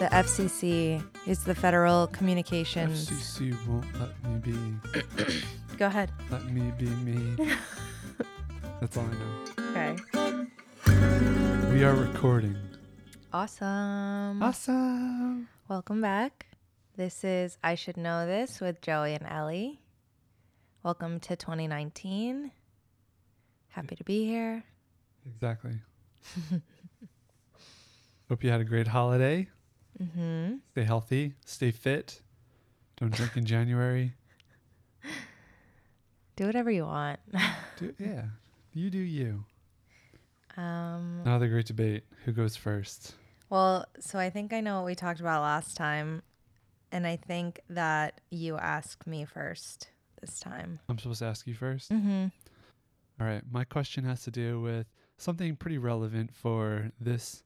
The FCC is the Federal Communications. FCC won't let me be. Go ahead. Let me be me. That's all I know. Okay. We are recording. Awesome. Awesome. Welcome back. This is I Should Know This with Joey and Ellie. Welcome to 2019. Happy to be here. Exactly. Hope you had a great holiday. Mm-hmm. Stay healthy. Stay fit. Don't drink in January. Do whatever you want. Do, yeah. You do you. Um, Another great debate. Who goes first? well, so I think I know what we talked about last time, and I think that you asked me first this time. I'm supposed to ask you first. Mm-hmm. All right. My question has to do with something pretty relevant for this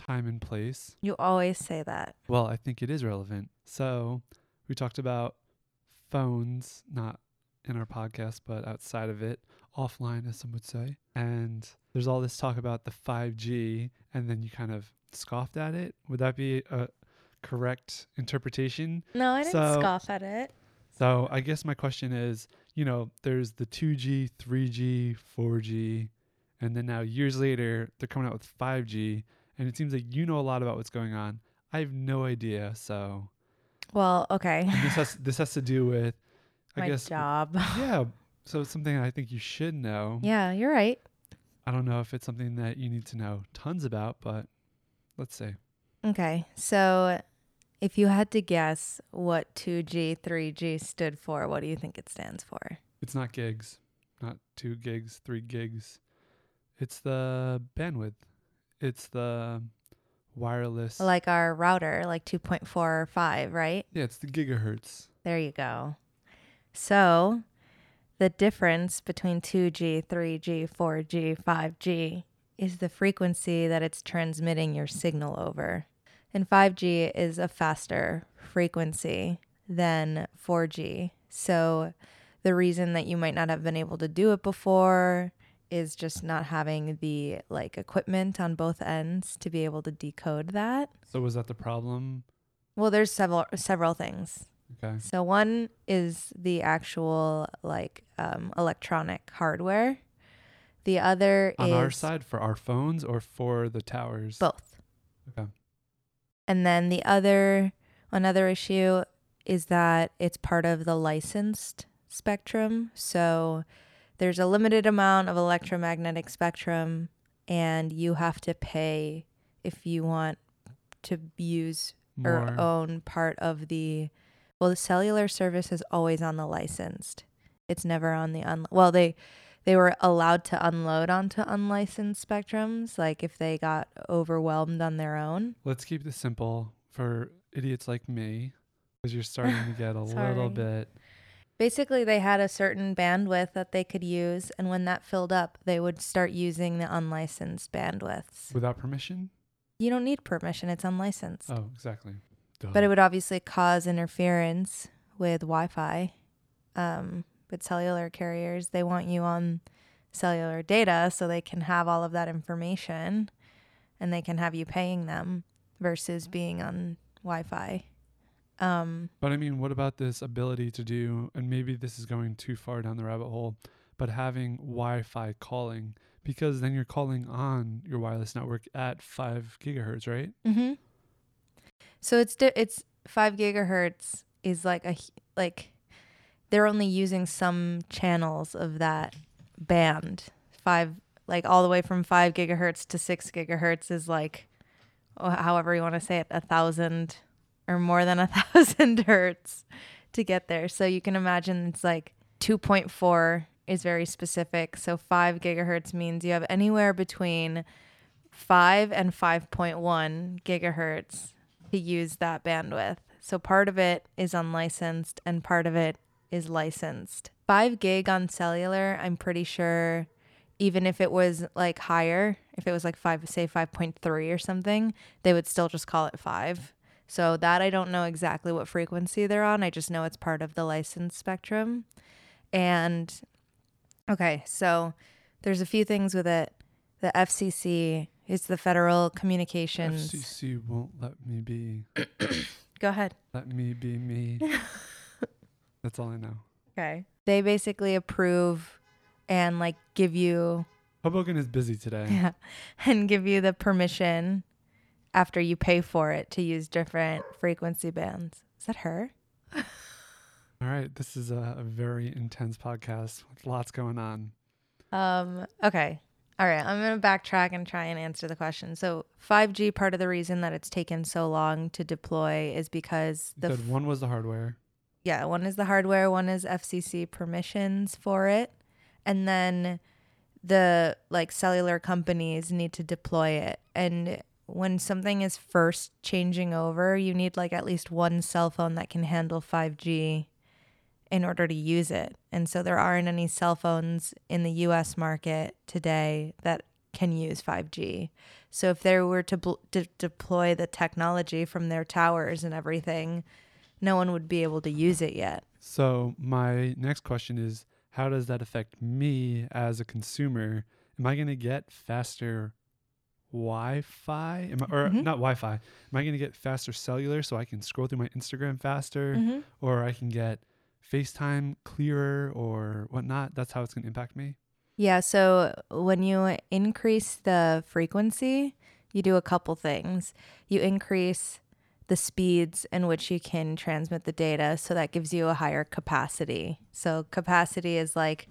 time and place. You always say that. Well, I think it is relevant. So, we talked about phones, not in our podcast, but outside of it, offline, as some would say. And there's all this talk about the 5G, and then you kind of scoffed at it. Would that be a correct interpretation? No, I didn't So- scoff at it. So, I guess my question is you know, there's the 2G, 3G, 4G, and then now years later, they're coming out with 5G. And it seems like you know a lot about what's going on. I have no idea. So, Well, okay. this has this has to do with I My guess job. yeah so it's something i think you should know yeah, you're right. i don't know if it's something that you need to know tons about but let's see. Okay. So if you had to guess what 2G, 3G stood for, what do you think it stands for? it's not gigs not two gigs three gigs it's the bandwidth it's the wireless Like our router, like 2.45, right? yeah it's the gigahertz There you go. So the difference between 2G, 3G, 4G, 5G is the frequency that it's transmitting your signal over. And 5G is a faster frequency than 4G. So the reason that you might not have been able to do it before is just not having the like equipment on both ends to be able to decode that. so was that the problem Well, there's several several things. okay So one is the actual like um, electronic hardware. The other on is our side for our phones or for the towers both. Okay. And then the other another issue is that it's part of the licensed spectrum. So there's a limited amount of electromagnetic spectrum and you have to pay if you want to use or own part of the well the cellular service is always on the licensed. It's never on the un well they they were allowed to unload onto unlicensed spectrums like if they got overwhelmed on their own. Let's keep this simple for idiots like me because you're starting to get a little bit basically they had a certain bandwidth that they could use and when that filled up they would start using the unlicensed bandwidths without permission you don't need permission it's unlicensed oh exactly Duh. But it would obviously cause interference with Wi Fi. Um, with cellular carriers, they want you on cellular data so they can have all of that information and they can have you paying them versus being on Wi Fi. Um, But I mean, what about this ability to do, and maybe this is going too far down the rabbit hole, but having Wi Fi calling, because then you're calling on your wireless network at 5 gigahertz, right? Mm-hmm. So it's di- it's five gigahertz is like a like they're only using some channels of that band. Five like all the way from five gigahertz to six gigahertz is like oh, however you want to say it, a thousand or more than a thousand hertz to get there. So you can imagine it's like two point four is very specific. So five gigahertz means you have anywhere between five and five point one gigahertz to use that bandwidth. So part of it is unlicensed and part of it is licensed. 5 gig on cellular, I'm pretty sure even if it was like higher, if it was like 5 say 5.3 or something, they would still just call it 5. So that I don't know exactly what frequency they're on. I just know it's part of the license spectrum. And okay, so there's a few things with it. The FCC is the Federal Communications. FCC won't let me be. Go ahead. Let me be me. That's all I know. Okay. They basically approve and like give you Hoboken is busy today. yeah, and give you the permission after you pay for it to use different frequency bands. Is that her? All right, this is a, a very intense podcast with lots going on. Um, okay. All right. I'm going to backtrack and try and answer the question. So, 5G, part of the reason that it's taken so long to deploy is because the, said one was the hardware. yeah, one is the hardware, one is FCC permissions for it. And then the like cellular companies need to deploy it. And when something is first changing over, you need like at least one cell phone that can handle 5G in order to use it. And so there aren't any cell phones in the US market today that can use 5G. So if they were to, bl- to deploy the technology from their towers and everything, no one would be able to use it yet. So my next question is, how does that affect me as a consumer? Am I going to get faster Wi-Fi? Am I, or Mhm. not Wi-Fi? Am I going to get faster cellular so I can scroll through my Instagram faster, Mm-hmm. or I can get FaceTime clearer or whatnot? That's how it's going to impact me. Yeah, so when you increase the frequency, you do a couple things. You increase the speeds in which you can transmit the data, so that gives you a higher capacity. So, capacity is like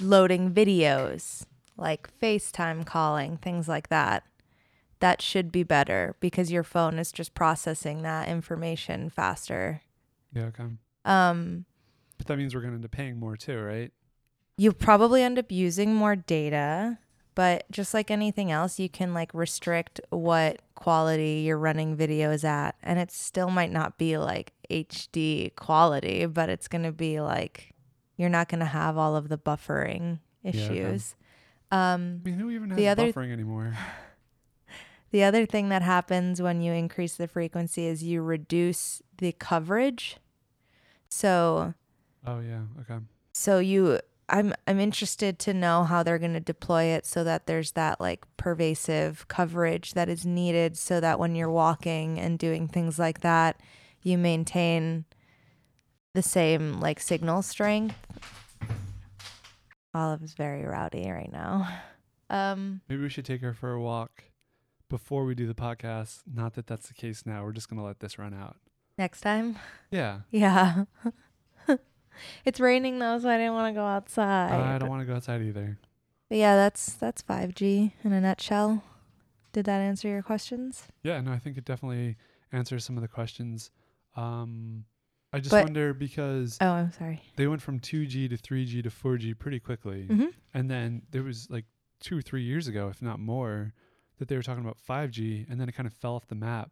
loading videos, like FaceTime calling, things like that. That should be better because your phone is just processing that information faster. Yeah, okay. Um, But that means we're going to end up paying more too, right? you probably end up using more data but just like anything else you can like restrict what quality you're running videos at and it still might not be like hd quality but it's going to be like you're not going to have all of the buffering Yeah, okay. Um I mean, who even has The other- buffering anymore? the other thing that happens when you increase the frequency is you reduce the coverage so Oh yeah, okay. so you i'm i'm interested to know how they're going to deploy it so that there's that like pervasive coverage that is needed so that when you're walking and doing things like that you maintain the same like signal strength olive is very rowdy right now um Maybe we should take her for a walk before we do the podcast. Not that that's the case now. We're just going to let this run out. next time Yeah. yeah it's raining though so i didn't want to go outside I don't want to go outside either. But yeah, that's that's 5G in a nutshell. Did that answer your questions? Yeah, no, I think it definitely answers some of the questions. Um, I just But- wonder because Oh, I'm sorry. they went from 2G to 3G to 4G pretty quickly. Mm-hmm. And then there was like two or three years ago, if not more, that they were talking about 5G and then it kind of fell off the map.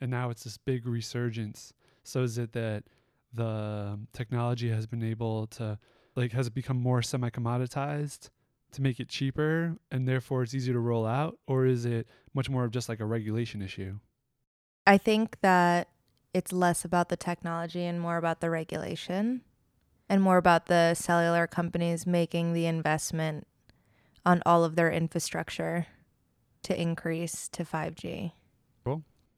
And now it's this big resurgence. So is it that the um, technology has been able to, like, has it become more semi commoditized to make it cheaper and therefore it's easier to roll out? Or is it much more of just like a regulation issue? I think that it's less about the technology and more about the regulation and more about the cellular companies making the investment on all of their infrastructure to increase to 5G.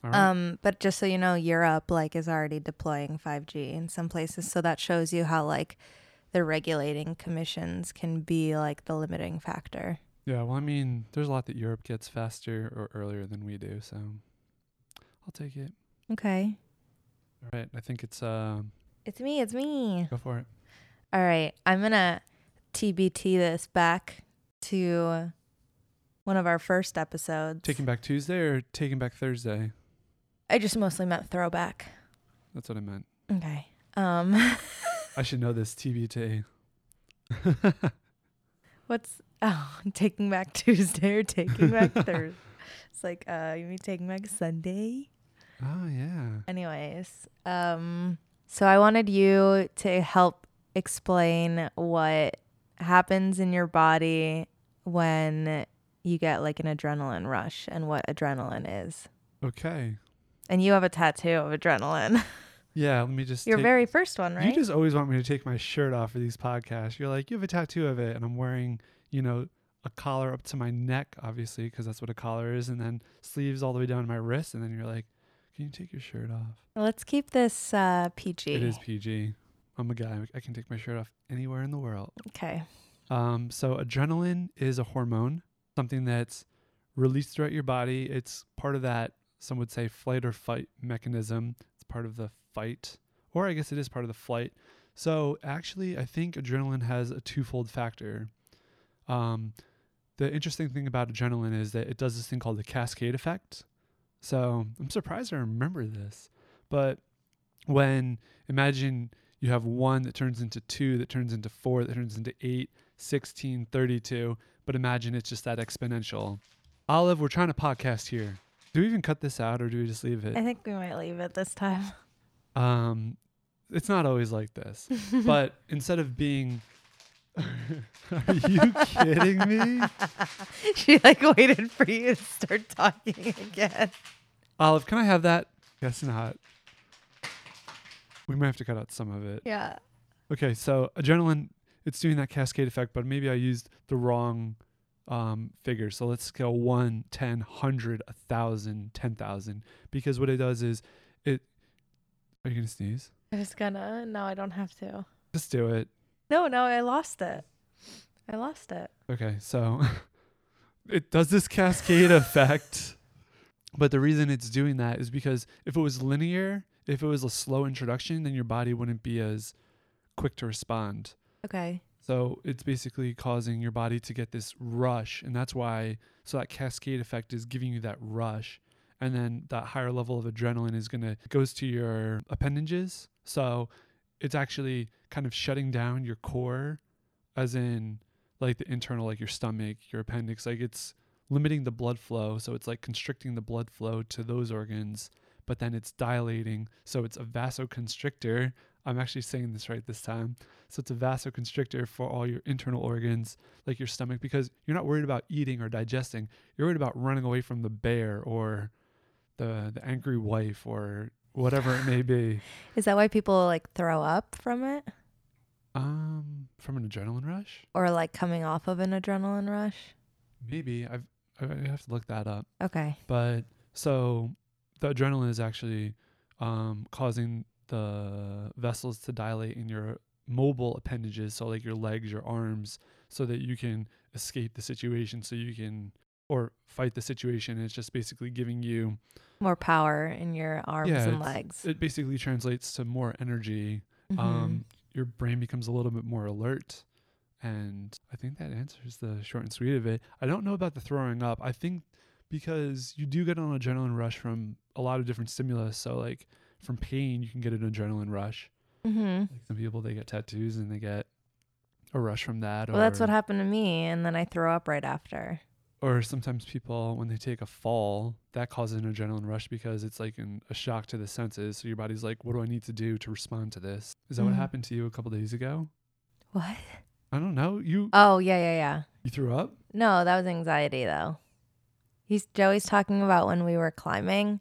All right. Um, but just so you know, Europe like is already deploying 5G in some places, so that shows you how like the regulating commissions can be like the limiting factor. yeah, well, I mean, there's a lot that Europe gets faster or earlier than we do. So I'll take it. Okay. All right. I think it's, uh, It's me, it's me. go for it. All right, I'm going to TBT this back to one of our first episodes. Taking Back Tuesday or Taking Back Thursday? I just mostly meant throwback. That's what I meant. Okay. Um I should know this TBT. what's oh, taking back Tuesday or taking back Thursday? It's like uh you mean taking back Sunday? Oh yeah. Anyways, um, so I wanted you to help explain what happens in your body when you get like an adrenaline rush and what adrenaline is. Okay. And you have a tattoo of adrenaline. Yeah. Let me just. Your take- very first one, right? You just always want me to take my shirt off for these podcasts. You're like, you have a tattoo of it, and I'm wearing, you know, a collar up to my neck, obviously, because that's what a collar is, and then sleeves all the way down to my wrist, and then you're like, "Can you take your shirt off?" Let's keep this uh, PG. It is PG. I'm a guy. I can take my shirt off anywhere in the world. Okay. Um, so adrenaline is a hormone, something that's released throughout your body. It's part of that. Some would say flight or fight mechanism. It's part of the fight, or I guess it is part of the flight. So actually, I think adrenaline has a twofold factor. Um, the interesting thing about adrenaline is that it does this thing called the cascade effect. So I'm surprised I remember this, but when imagine you have one that turns into two, that turns into four, that turns into eight, 16, 32, but imagine it's just that exponential. Olive, we're trying to podcast here. Do we even cut this out or do we just leave it? I think we might leave it this time. Um, it's not always like this, but instead of being, are you kidding me? she like waited for you to start talking again. Olive, can I have that? Guess not. We might have to cut out some of it. Yeah. Okay, so adrenaline, it's doing that cascade effect, but maybe I used the wrong um, figure. So let's go 1, 10, 100, 1,000, 10,000. Because what it does is it. Are you going to sneeze? I was gonna. No, I don't have to. Just do it. No, no, I lost it. I lost it. Okay, so it does this cascade effect. But the reason it's doing that is because if it was linear, if it was a slow introduction, then your body wouldn't be as quick to respond. Okay. So it's basically causing your body to get this rush. And that's why, so that cascade effect is giving you that rush. And then that higher level of adrenaline is going to, goes to your appendages. So it's actually kind of shutting down your core, as in like the internal, like your stomach, your appendix. Like it's limiting the blood flow. So it's like constricting the blood flow to those organs, but then it's dilating. So it's a vasoconstrictor. I'm actually saying this right this time. So it's a vasoconstrictor for all your internal organs, like your stomach, because you're not worried about eating or digesting. You're worried about running away from the bear or the the angry wife or whatever it may be. Is that why people like throw up from it? Um, from an adrenaline rush, Or like coming off of an adrenaline rush? maybe. I've I have to look that up. Okay. But so the adrenaline is actually um, causing the vessels to dilate in your mobile appendages, so like your legs, your arms, so that you can escape the situation, so you can or fight the situation. It's just basically giving you More power in your arms Yeah, and legs. it basically translates to more energy. Mhm. Um, your brain becomes a little bit more alert. And I think that answers the short and sweet of it. I don't know about the throwing up. I think because you do get an adrenaline rush from a lot of different stimulus. So, like from pain, you can get an adrenaline rush. Mm-hmm. Like some people, they get tattoos and they get a rush from that. Well, that's what happened to me, and then I throw up right after. Or sometimes people, when they take a fall, that causes an adrenaline rush because it's like an, a shock to the senses. So your body's like, what do I need to do to respond to this? Is that what Mhm. happened to you a couple days ago? What? I don't know. You Oh yeah, yeah, yeah. you threw up? No, that was anxiety though. He's Joey's talking about when we were climbing,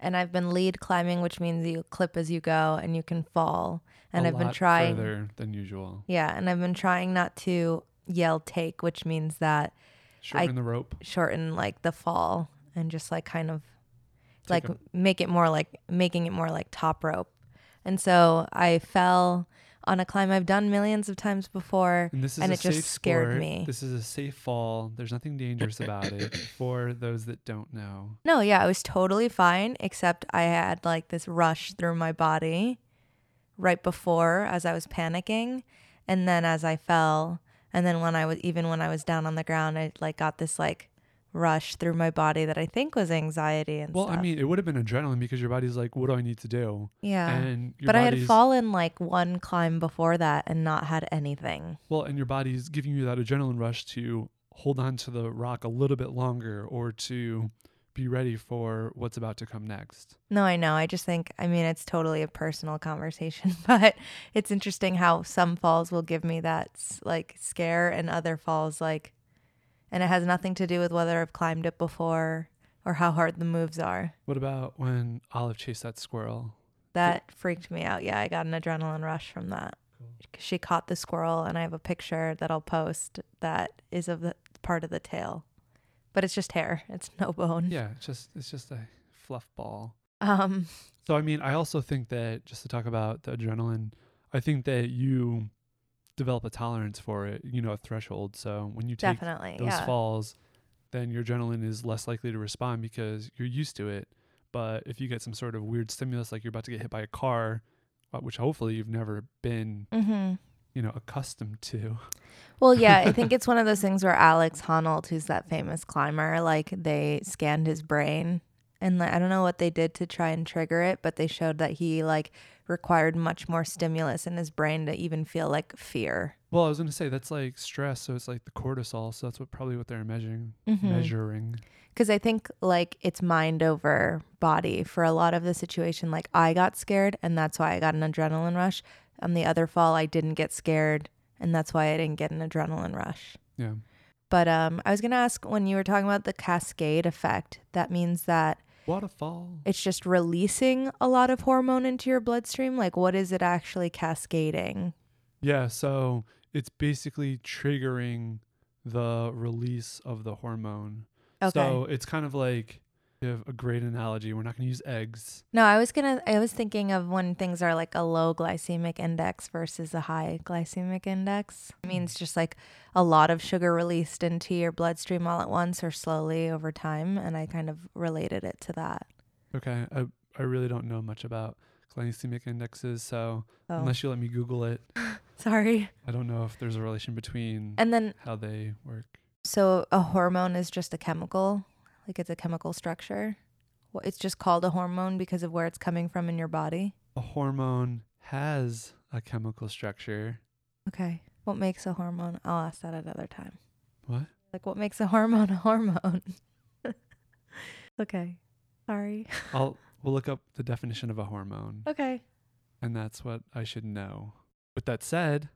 and I've been lead climbing, which means you clip as you go and you can fall. And i I've been trying. further than usual. Yeah, and I've been trying not to yell take, which means that Shorten the rope. shorten like the fall and just like kind of Take like a- make it more like making it more like top rope. And so I fell on a climb I've done millions of times before. And this is and it just scared sport. me. This is a safe fall. There's nothing dangerous about it for those that don't know. No, yeah, I was totally fine, except I had like this rush through my body right before as I was panicking. And then as I fell, and then when I was even when I was down on the ground, I like got this like rush through my body that I think was anxiety and Well, stuff. I mean, it would have been adrenaline because your body's like, what do I need to do? yeah. And your But I had fallen like one climb before that and not had anything. Well, and your body's giving you that adrenaline rush to hold on to the rock a little bit longer or to be ready for what's about to come next. No, I know. I just think, I mean, it's totally a personal conversation, but it's interesting how some falls will give me that like scare and other falls like, and it has nothing to do with whether I've climbed it before or how hard the moves are. What about when Olive chased that squirrel? That freaked me out. Yeah, I got an adrenaline rush from that. She caught the squirrel, and I have a picture that I'll post that is of the part of the tail, but it's just hair. It's no bone. Yeah, it's just it's just a fluff ball. Um. So I mean, I also think that just to talk about the adrenaline, I think that you develop a tolerance for it, you know, a threshold. So when you take Definitely. those yeah. falls, then your adrenaline is less likely to respond because you're used to it. But if you get some sort of weird stimulus, like you're about to get hit by a car, uh, which hopefully you've never been, Mm-hmm. You know, accustomed to. Well, yeah, I think it's one of those things where Alex Honnold, who's that famous climber, like they scanned his brain and like, I don't know what they did to try and trigger it, but they showed that he like required much more stimulus in his brain to even feel like fear. Well, I was gonna say that's like stress, so it's like the cortisol. So that's what probably what they're measuring. Mhm. Measuring. Because I think like it's mind over body for a lot of the situation. Like I got scared and that's why I got an adrenaline rush. On the other fall, I didn't get scared and that's why I didn't get an adrenaline rush. Yeah. But um, I was gonna ask when you were talking about the cascade effect. That means that Waterfall. it's just releasing a lot of hormone into your bloodstream. Like, what is it actually cascading? Yeah, so it's basically triggering the release of the hormone. Okay. So it's kind of like you have a great analogy. We're not going to use eggs. no, I was gonna. I was thinking of when things are like a low glycemic index versus a high glycemic index. It hmm. means just like a lot of sugar released into your bloodstream all at once or slowly over time, and I kind of related it to that. Okay. I, I really don't know much about glycemic indexes. So Oh, unless you let me Google it, sorry. I don't know if there's a relation between And then how they work. So a hormone is just a chemical, like it's a chemical structure. Well, it's just called a hormone because of where it's coming from in your body. A hormone has a chemical structure. Okay. What makes a hormone? I'll ask that another time. What? Like what makes a hormone a hormone? okay. Sorry. I'll we'll look up the definition of a hormone, Okay. and that's what I should know. With that said,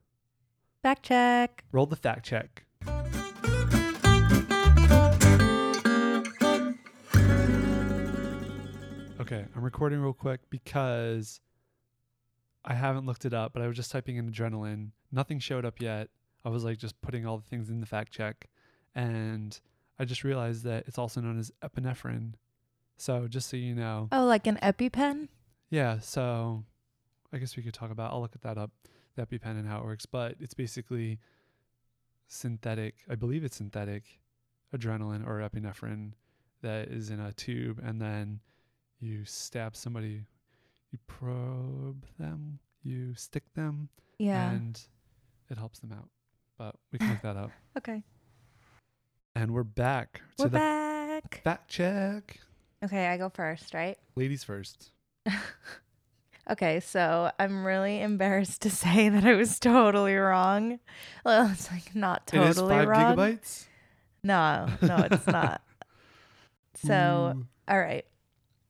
fact check. roll the fact check. Okay, I'm recording real quick because I haven't looked it up, but I was just typing in adrenaline. Nothing showed up yet. I was like just putting all the things in the fact check, and I just realized that it's also known as epinephrine. So just so you know, Oh, like an EpiPen? yeah, so I guess we could talk about I'll look at that up, the EpiPen and how it works, but it's basically synthetic, I believe it's synthetic adrenaline or epinephrine that is in a tube and then you stab somebody, you probe them, you stick them Yeah. and it helps them out. But we can look that up. okay. And we're back to We're the back. fact check. Okay, I go first, right? Ladies first. Okay, so I'm really embarrassed to say that I was totally wrong. Well, it's like not totally it is five wrong. gigabytes. No, no, it's not. So, all right.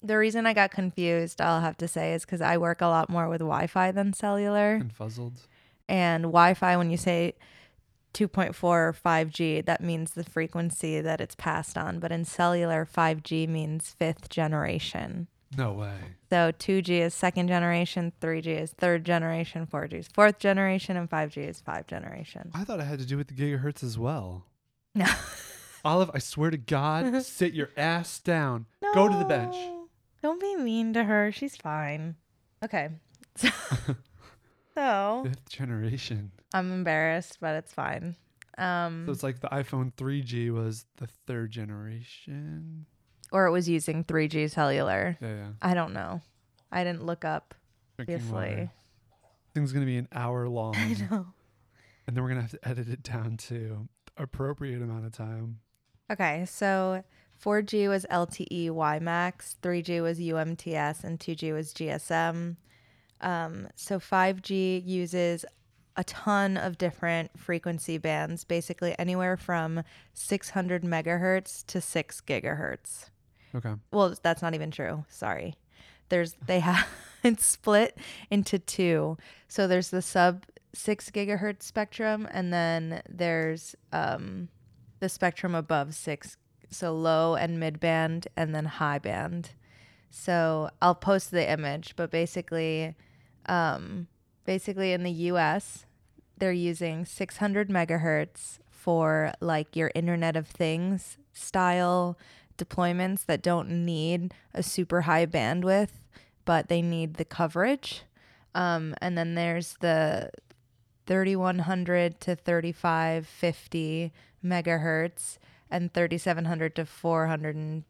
The reason I got confused, I'll have to say, is because I work a lot more with Wi Fi than cellular. and fuzzled. And Wi Fi, when you say 2.4 or 5G, that means the frequency that it's passed on. But in cellular, 5G means fifth generation. No way. So 2G is second generation, 3G is third generation, 4G is fourth generation, and 5G is five generation. I thought it had to do with the gigahertz as well. No. Olive, I swear to God, sit your ass down. No. Go to the bench. Don't be mean to her. She's fine. Okay. So, so Fifth generation. I'm embarrassed, but it's fine. Um, So it's like the iPhone 3G was the third generation. or it was using 3G cellular. Yeah, yeah. I don't know. I didn't look up, Drinking water. obviously. Thing's gonna be an hour long, I know. and then we're gonna have to edit it down to appropriate amount of time. Okay, so 4G was LTE WiMAX, 3G was UMTS, and 2G was GSM. Um, so 5G uses a ton of different frequency bands, basically anywhere from 600 megahertz to 6 gigahertz. Okay. Well, that's not even true. Sorry. There's they have it's split into two. So there's the sub 6 gigahertz spectrum and then there's um the spectrum above 6 so low and mid band and then high band. So I'll post the image, but basically um basically in the US they're using 600 megahertz, for like your Internet of Things style deployments that don't need a super high bandwidth, but they need the coverage. Um, and then there's the 3100 to 3550 megahertz and 3700 to 400 and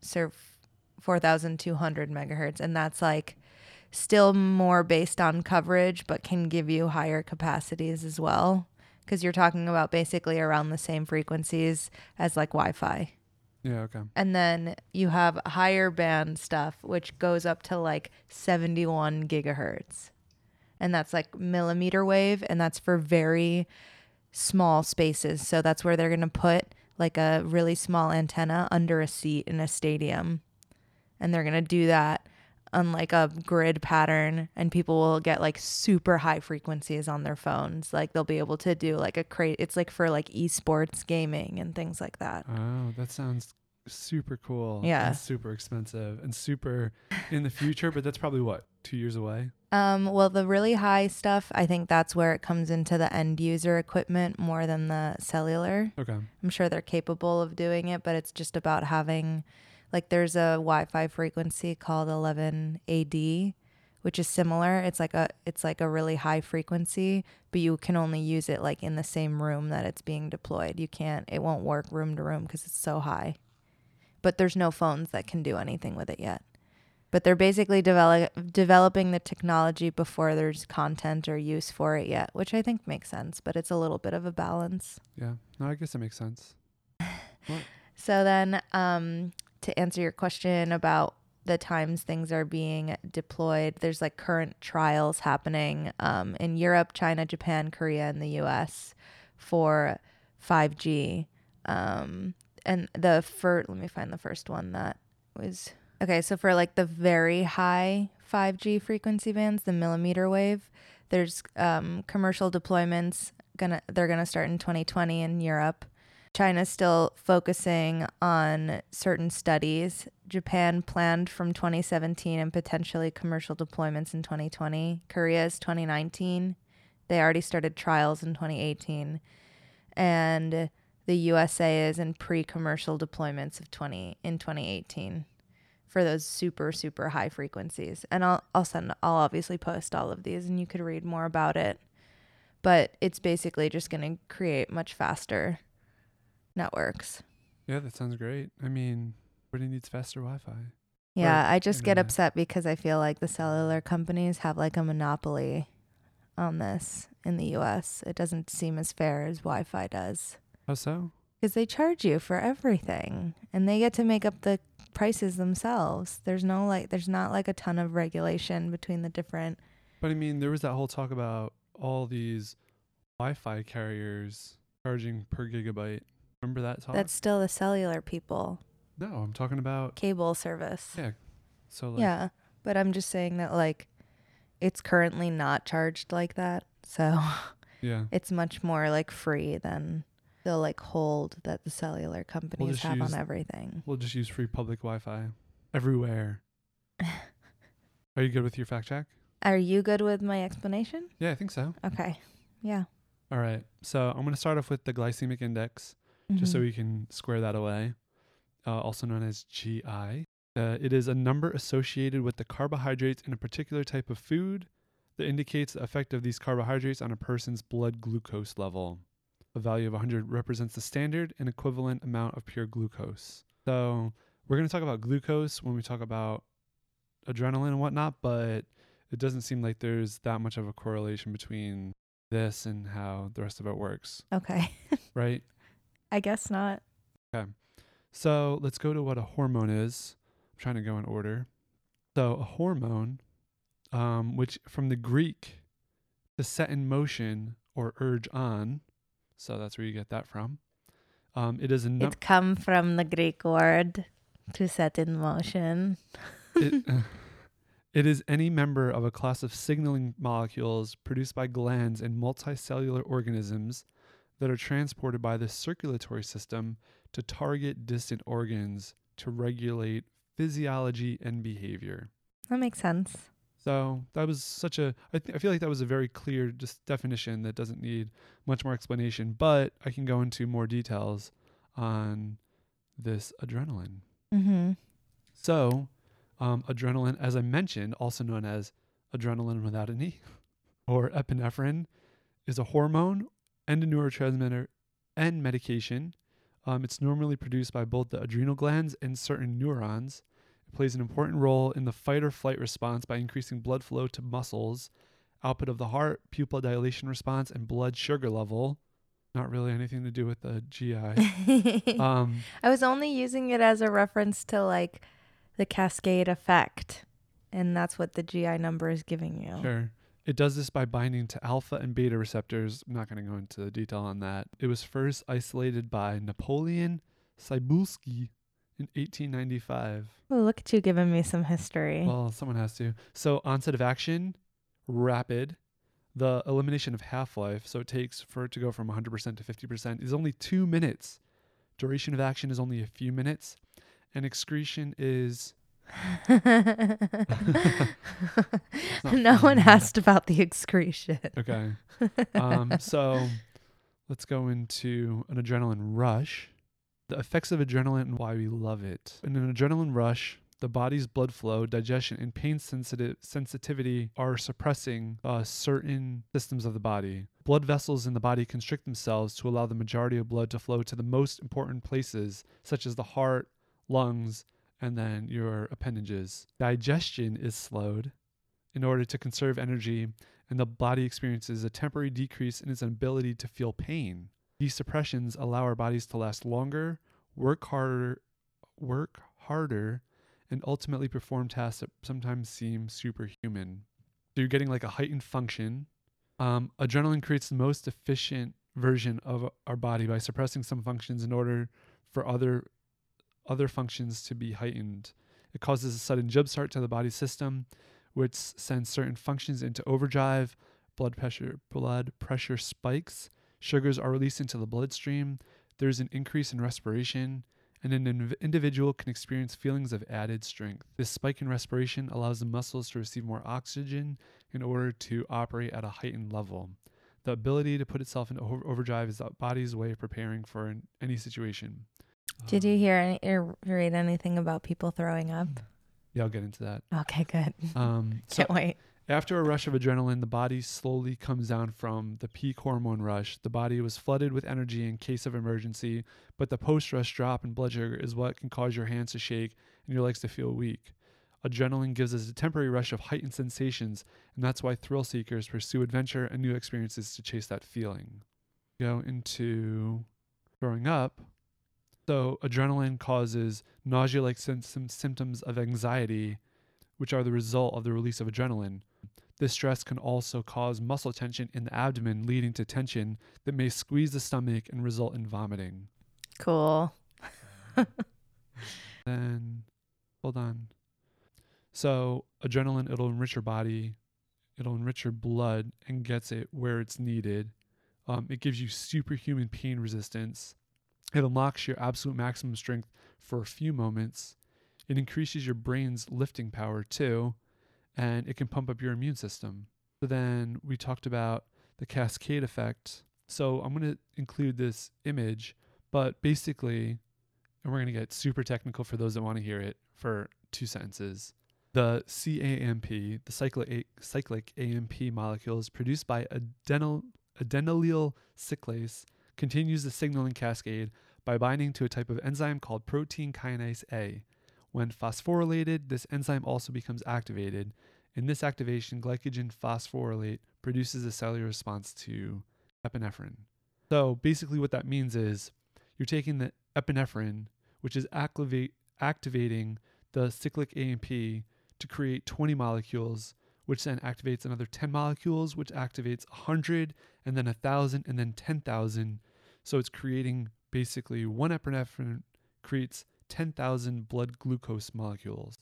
serve 4200 megahertz and that's like still more based on coverage but can give you higher capacities as well because you're talking about basically around the same frequencies as like wi-fi Yeah. Okay. and then you have higher band stuff which goes up to like 71 gigahertz and that's like millimeter wave and that's for very small spaces so that's where they're going to put like a really small antenna under a seat in a stadium and they're going to do that on like a grid pattern and people will get like super high frequencies on their phones like they'll be able to do like a crate it's like for like esports gaming and things like that Oh, that sounds super cool. Yeah. And super expensive and super in the future, but that's probably what two years away. Um, well, the really high stuff, I think that's where it comes into the end user equipment more than the cellular. Okay. I'm sure they're capable of doing it, but it's just about having, like, there's a Wi-Fi frequency called 11 AD, which is similar. It's like a, it's like a really high frequency, but you can only use it like in the same room that it's being deployed. You can't, it won't work room to room because it's so high. But there's no phones that can do anything with it yet but they're basically develop, developing the technology before there's content or use for it yet, which I think makes sense, but it's a little bit of a balance. Yeah. No, I guess it makes sense. So then, um, to answer your question about the times things are being deployed, there's like current trials happening um, in Europe, China, Japan, Korea, and the U.S. for 5G. Um, and the first, let me find the first one that was okay. So for like the very high 5G frequency bands, the millimeter wave, there's um, commercial deployments gonna they're gonna start in 2020 in Europe. China's still focusing on certain studies. Japan planned from 2017 and potentially commercial deployments in 2020. Korea is 2019. They already started trials in 2018. And the USA is in pre-commercial deployments of 20 in 2018 for those super super high frequencies. And I'll I'll send I'll obviously post all of these and you could read more about it. But it's basically just going to create much faster networks. Yeah, that sounds great. I mean, everybody needs faster Wi-Fi. Yeah, I just get upset because I feel like the cellular companies have like a monopoly on this in the US. It doesn't seem as fair as Wi Fi does How so? Because they charge you for everything and they get to make up the prices themselves. There's no like, there's not like a ton of regulation between the different. But I mean, there was that whole talk about all these Wi-Fi carriers charging per gigabyte. Remember that talk? That's still the cellular people, no, I'm talking about cable service. Yeah, so like yeah. But I'm just saying that like it's currently not charged like that. So. yeah. it's much more like free than the like hold that the cellular companies have use- on everything. We'll just use free public Wi-Fi everywhere. Are you good with your fact check? Are you good with my explanation? Yeah, I think so. Okay. Yeah. All right. So I'm going to start off with the glycemic index, just so Mhm. we can square that away, uh, also known as GI. Uh, it is a number associated with the carbohydrates in a particular type of food that indicates the effect of these carbohydrates on a person's blood glucose level. A value of 100 represents the standard and equivalent amount of pure glucose. So we're going to talk about glucose when we talk about adrenaline and whatnot, but it doesn't seem like there's that much of a correlation between this and how the rest of it works, okay. right? I guess not. Okay. So let's go to what a hormone is. I'm trying to go in order. So a hormone, um, which from the Greek, to set in motion or urge on. So that's where you get that from. Um, it is a num- It come from the Greek word to set in motion. it, uh, it is any member of a class of signaling molecules produced by glands in multicellular organisms that are transported by the circulatory system to target distant organs to regulate physiology and behavior. That makes sense. So that was such a. I, th- I feel like that was a very clear just definition that doesn't need much more explanation. But I can go into more details on this adrenaline. Mm-hmm. So, um, adrenaline, as I mentioned, also known as adrenaline without an E, or epinephrine, is a hormone and a neurotransmitter and medication. Um, it's normally produced by both the adrenal glands and certain neurons. Plays an important role in the fight or flight response by increasing blood flow to muscles, output of the heart, pupil dilation response, and blood sugar level. Not really anything to do with the GI. Um, I was only using it as a reference to like the cascade effect, and that's what the GI number is giving you. Sure. It does this by binding to alpha and beta receptors. I'm not going to go into detail on that. It was first isolated by Napoleon Cybulski in 1895. Oh, look at you giving me some history. Well, someone has to. So, onset of action, rapid. The elimination of half life, so it takes for it to go from 100% to 50%, is only two minutes. Duration of action is only a few minutes. And excretion is no one asked about the excretion. Okay. Um, so let's go into an adrenaline rush. The effects of adrenaline and why we love it. In an adrenaline rush, the body's blood flow, digestion, and pain sensitive sensitivity are suppressing uh, certain systems of the body. Blood vessels in the body constrict themselves to allow the majority of blood to flow to the most important places, such as the heart, lungs, and then your appendages. Digestion is slowed in order to conserve energy and the body experiences a temporary decrease in its ability to feel pain. These suppressions allow our bodies to last longer, work harder, work harder, and ultimately perform tasks that sometimes seem superhuman. So you're getting like a heightened function. Um, adrenaline creates the most efficient version of our body by suppressing some functions in order for other other functions to be heightened. It causes a sudden jump start to the body system, which sends certain functions into overdrive. Blood pressure, blood pressure spikes. Sugars are released into the bloodstream. There's an increase in respiration, and an inv- individual can experience feelings of added strength. This spike in respiration allows the muscles to receive more oxygen in order to operate at a heightened level. The ability to put itself into over- overdrive is the body's way of preparing for an, any situation. Did you Um, hear any, or read anything about people throwing up? Yeah, I'll get into that. Okay, good. Um, so Can't wait. After a rush of adrenaline, the body slowly comes down from the peak hormone rush. The body was flooded with energy in case of emergency, but the post rush drop in blood sugar is what can cause your hands to shake and your legs to feel weak. Adrenaline gives us a temporary rush of heightened sensations, and that's why thrill seekers pursue adventure and new experiences to chase that feeling. Go into throwing up. So, adrenaline causes nausea like symptoms of anxiety, which are the result of the release of adrenaline. This stress can also cause muscle tension in the abdomen, leading to tension that may squeeze the stomach and result in vomiting. Cool. Then, hold on. So, adrenaline, it'll enrich your body, it'll enrich your blood and gets it where it's needed. Um, it gives you superhuman pain resistance. It unlocks your absolute maximum strength for a few moments. It increases your brain's lifting power too, and it can pump up your immune system. So then we talked about the cascade effect. So I'm going to include this image, but basically, and we're going to get super technical for those that want to hear it for two sentences. The CAMP, the cyclic, cyclic AMP molecule, is produced by adenyl, adenylyl cyclase, continues the signaling cascade by binding to a type of enzyme called protein kinase A. When phosphorylated, this enzyme also becomes activated. In this activation, glycogen phosphorylase produces a cellular response to epinephrine. So basically, what that means is you're taking the epinephrine, which is activate, activating the cyclic AMP to create 20 molecules, which then activates another 10 molecules, which activates 100, and then 1,000, and then 10,000. So it's creating basically one epinephrine creates 10,000 blood glucose molecules.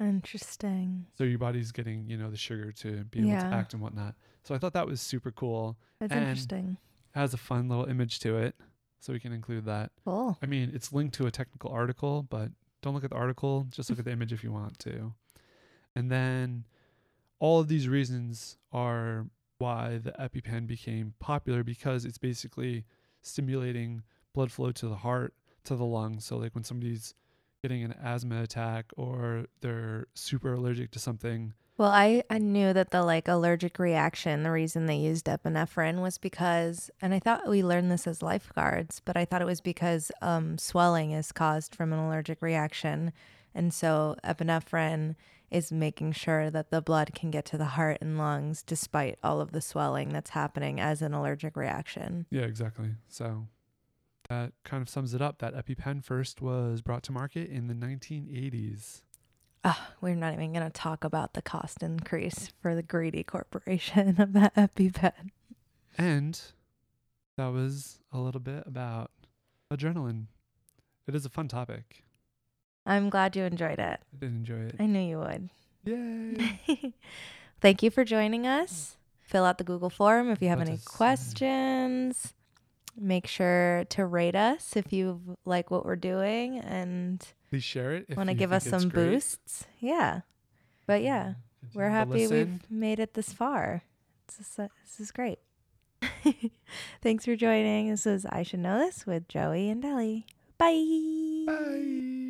Interesting. So your body's getting, you know, the sugar to be able Yeah. to act and whatnot. So I thought that was super cool. That's And- interesting. It has a fun little image to it. So we can include that. Cool. I mean, it's linked to a technical article, but don't look at the article. Just look at the image if you want to. And then all of these reasons are why the EpiPen became popular because it's basically stimulating blood flow to the heart, to the lungs. So, like when somebody's getting an asthma attack or they're super allergic to something, Well, I, I knew that the like allergic reaction, the reason they used epinephrine was because, and I thought we learned this as lifeguards, but I thought it was because um, swelling is caused from an allergic reaction. And so epinephrine is making sure that the blood can get to the heart and lungs despite all of the swelling that's happening as an allergic reaction. Yeah, exactly. So that kind of sums it up. That EpiPen first was brought to market in the 1980s. Ah, we're not even going to talk about the cost increase for the greedy corporation of that EpiPen. And that was a little bit about adrenaline. It is a fun topic. I'm glad you enjoyed it. I did enjoy it. I knew you would. Yay. Thank you for joining us. Fill out the Google form if you have Let any questions. Make sure to rate us if you like what we're doing and Please share it. if want to give us some great. boosts. Yeah. But yeah, we're happy we've made it this far. This is, uh, this is great. Thanks for joining. This is I Should Know This with Joey and Ellie. Bye. Bye.